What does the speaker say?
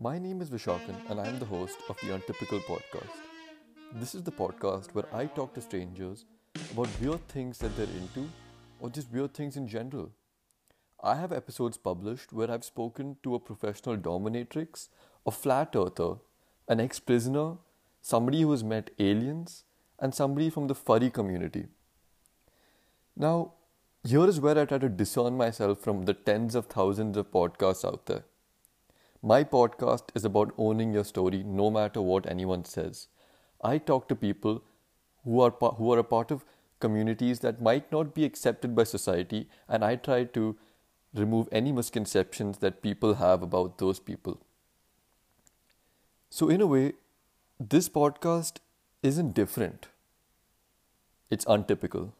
My name is Vishakan, and I am the host of the Untypical podcast. This is the podcast where I talk to strangers about weird things that they're into or just weird things in general. I have episodes published where I've spoken to a professional dominatrix, a flat earther, an ex prisoner, somebody who has met aliens, and somebody from the furry community. Now, here is where I try to discern myself from the tens of thousands of podcasts out there. My podcast is about owning your story no matter what anyone says. I talk to people who are, who are a part of communities that might not be accepted by society, and I try to remove any misconceptions that people have about those people. So, in a way, this podcast isn't different, it's untypical.